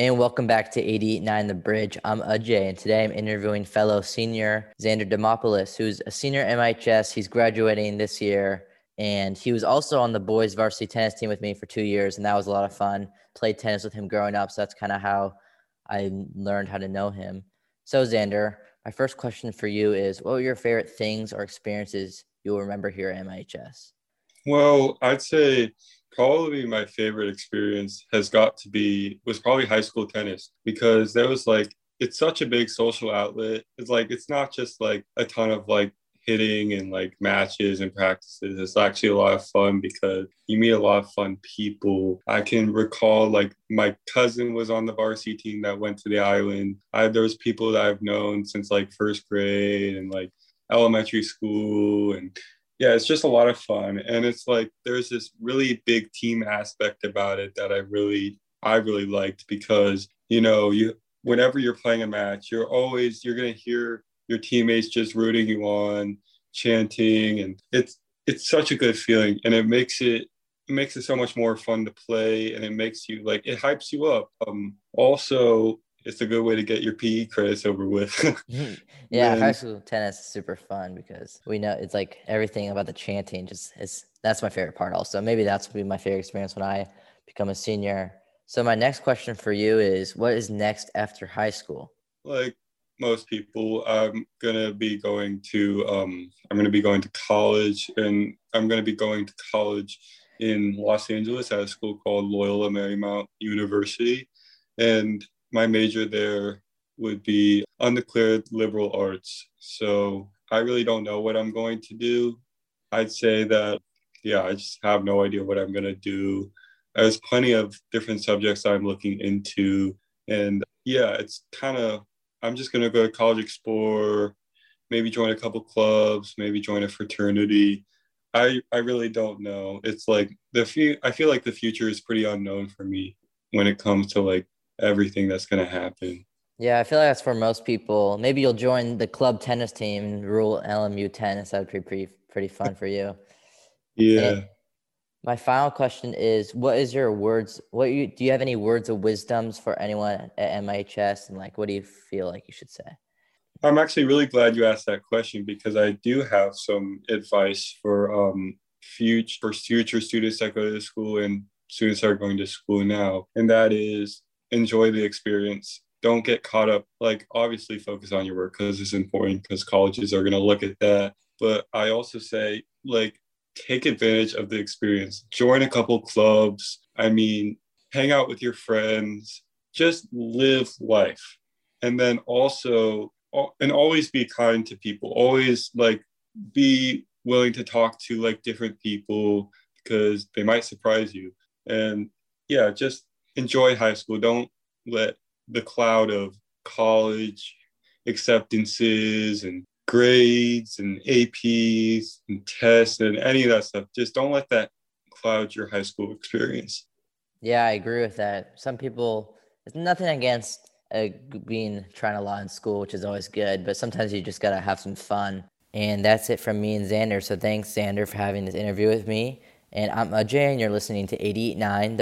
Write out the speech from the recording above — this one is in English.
And welcome back to 889 The Bridge. I'm Ajay, and today I'm interviewing fellow senior Xander Demopoulos, who's a senior MHS. He's graduating this year, and he was also on the boys varsity tennis team with me for two years, and that was a lot of fun. Played tennis with him growing up, so that's kind of how I learned how to know him. So, Xander, my first question for you is what were your favorite things or experiences you'll remember here at MHS? Well, I'd say probably my favorite experience has got to be was probably high school tennis because there was like it's such a big social outlet. It's like it's not just like a ton of like hitting and like matches and practices. It's actually a lot of fun because you meet a lot of fun people. I can recall like my cousin was on the varsity team that went to the island. I there was people that I've known since like first grade and like elementary school and yeah, it's just a lot of fun. And it's like there's this really big team aspect about it that I really I really liked because you know you whenever you're playing a match, you're always you're gonna hear your teammates just rooting you on, chanting, and it's it's such a good feeling, and it makes it it makes it so much more fun to play, and it makes you like it hypes you up. Um, also, it's a good way to get your PE credits over with. Yeah, high school tennis is super fun because we know it's like everything about the chanting just is that's my favorite part also. Maybe that's be my favorite experience when I become a senior. So my next question for you is what is next after high school? Like most people, I'm gonna be going to um I'm gonna be going to college and I'm gonna be going to college in Los Angeles at a school called Loyola Marymount University. And my major there would be undeclared liberal arts. So I really don't know what I'm going to do. I'd say that, yeah, I just have no idea what I'm going to do. There's plenty of different subjects I'm looking into. And yeah, it's kind of, I'm just going to go to college explore, maybe join a couple clubs, maybe join a fraternity. I, I really don't know. It's like the few, I feel like the future is pretty unknown for me when it comes to like everything that's going to happen. Yeah, I feel like that's for most people. Maybe you'll join the club tennis team rule LMU tennis. That would be pretty pretty fun for you. yeah. And my final question is: What is your words? What you do you have any words of wisdoms for anyone at MIHS, and like, what do you feel like you should say? I'm actually really glad you asked that question because I do have some advice for um future for future students that go to school and students that are going to school now, and that is enjoy the experience. Don't get caught up. Like, obviously, focus on your work because it's important because colleges are going to look at that. But I also say, like, take advantage of the experience. Join a couple clubs. I mean, hang out with your friends. Just live life. And then also, and always be kind to people. Always, like, be willing to talk to like different people because they might surprise you. And yeah, just enjoy high school. Don't let the cloud of college acceptances and grades and APs and tests and any of that stuff. Just don't let that cloud your high school experience. Yeah, I agree with that. Some people, it's nothing against uh, being trying a lot in school, which is always good, but sometimes you just got to have some fun. And that's it from me and Xander. So thanks, Xander, for having this interview with me. And I'm Ajay, and you're listening to 889, the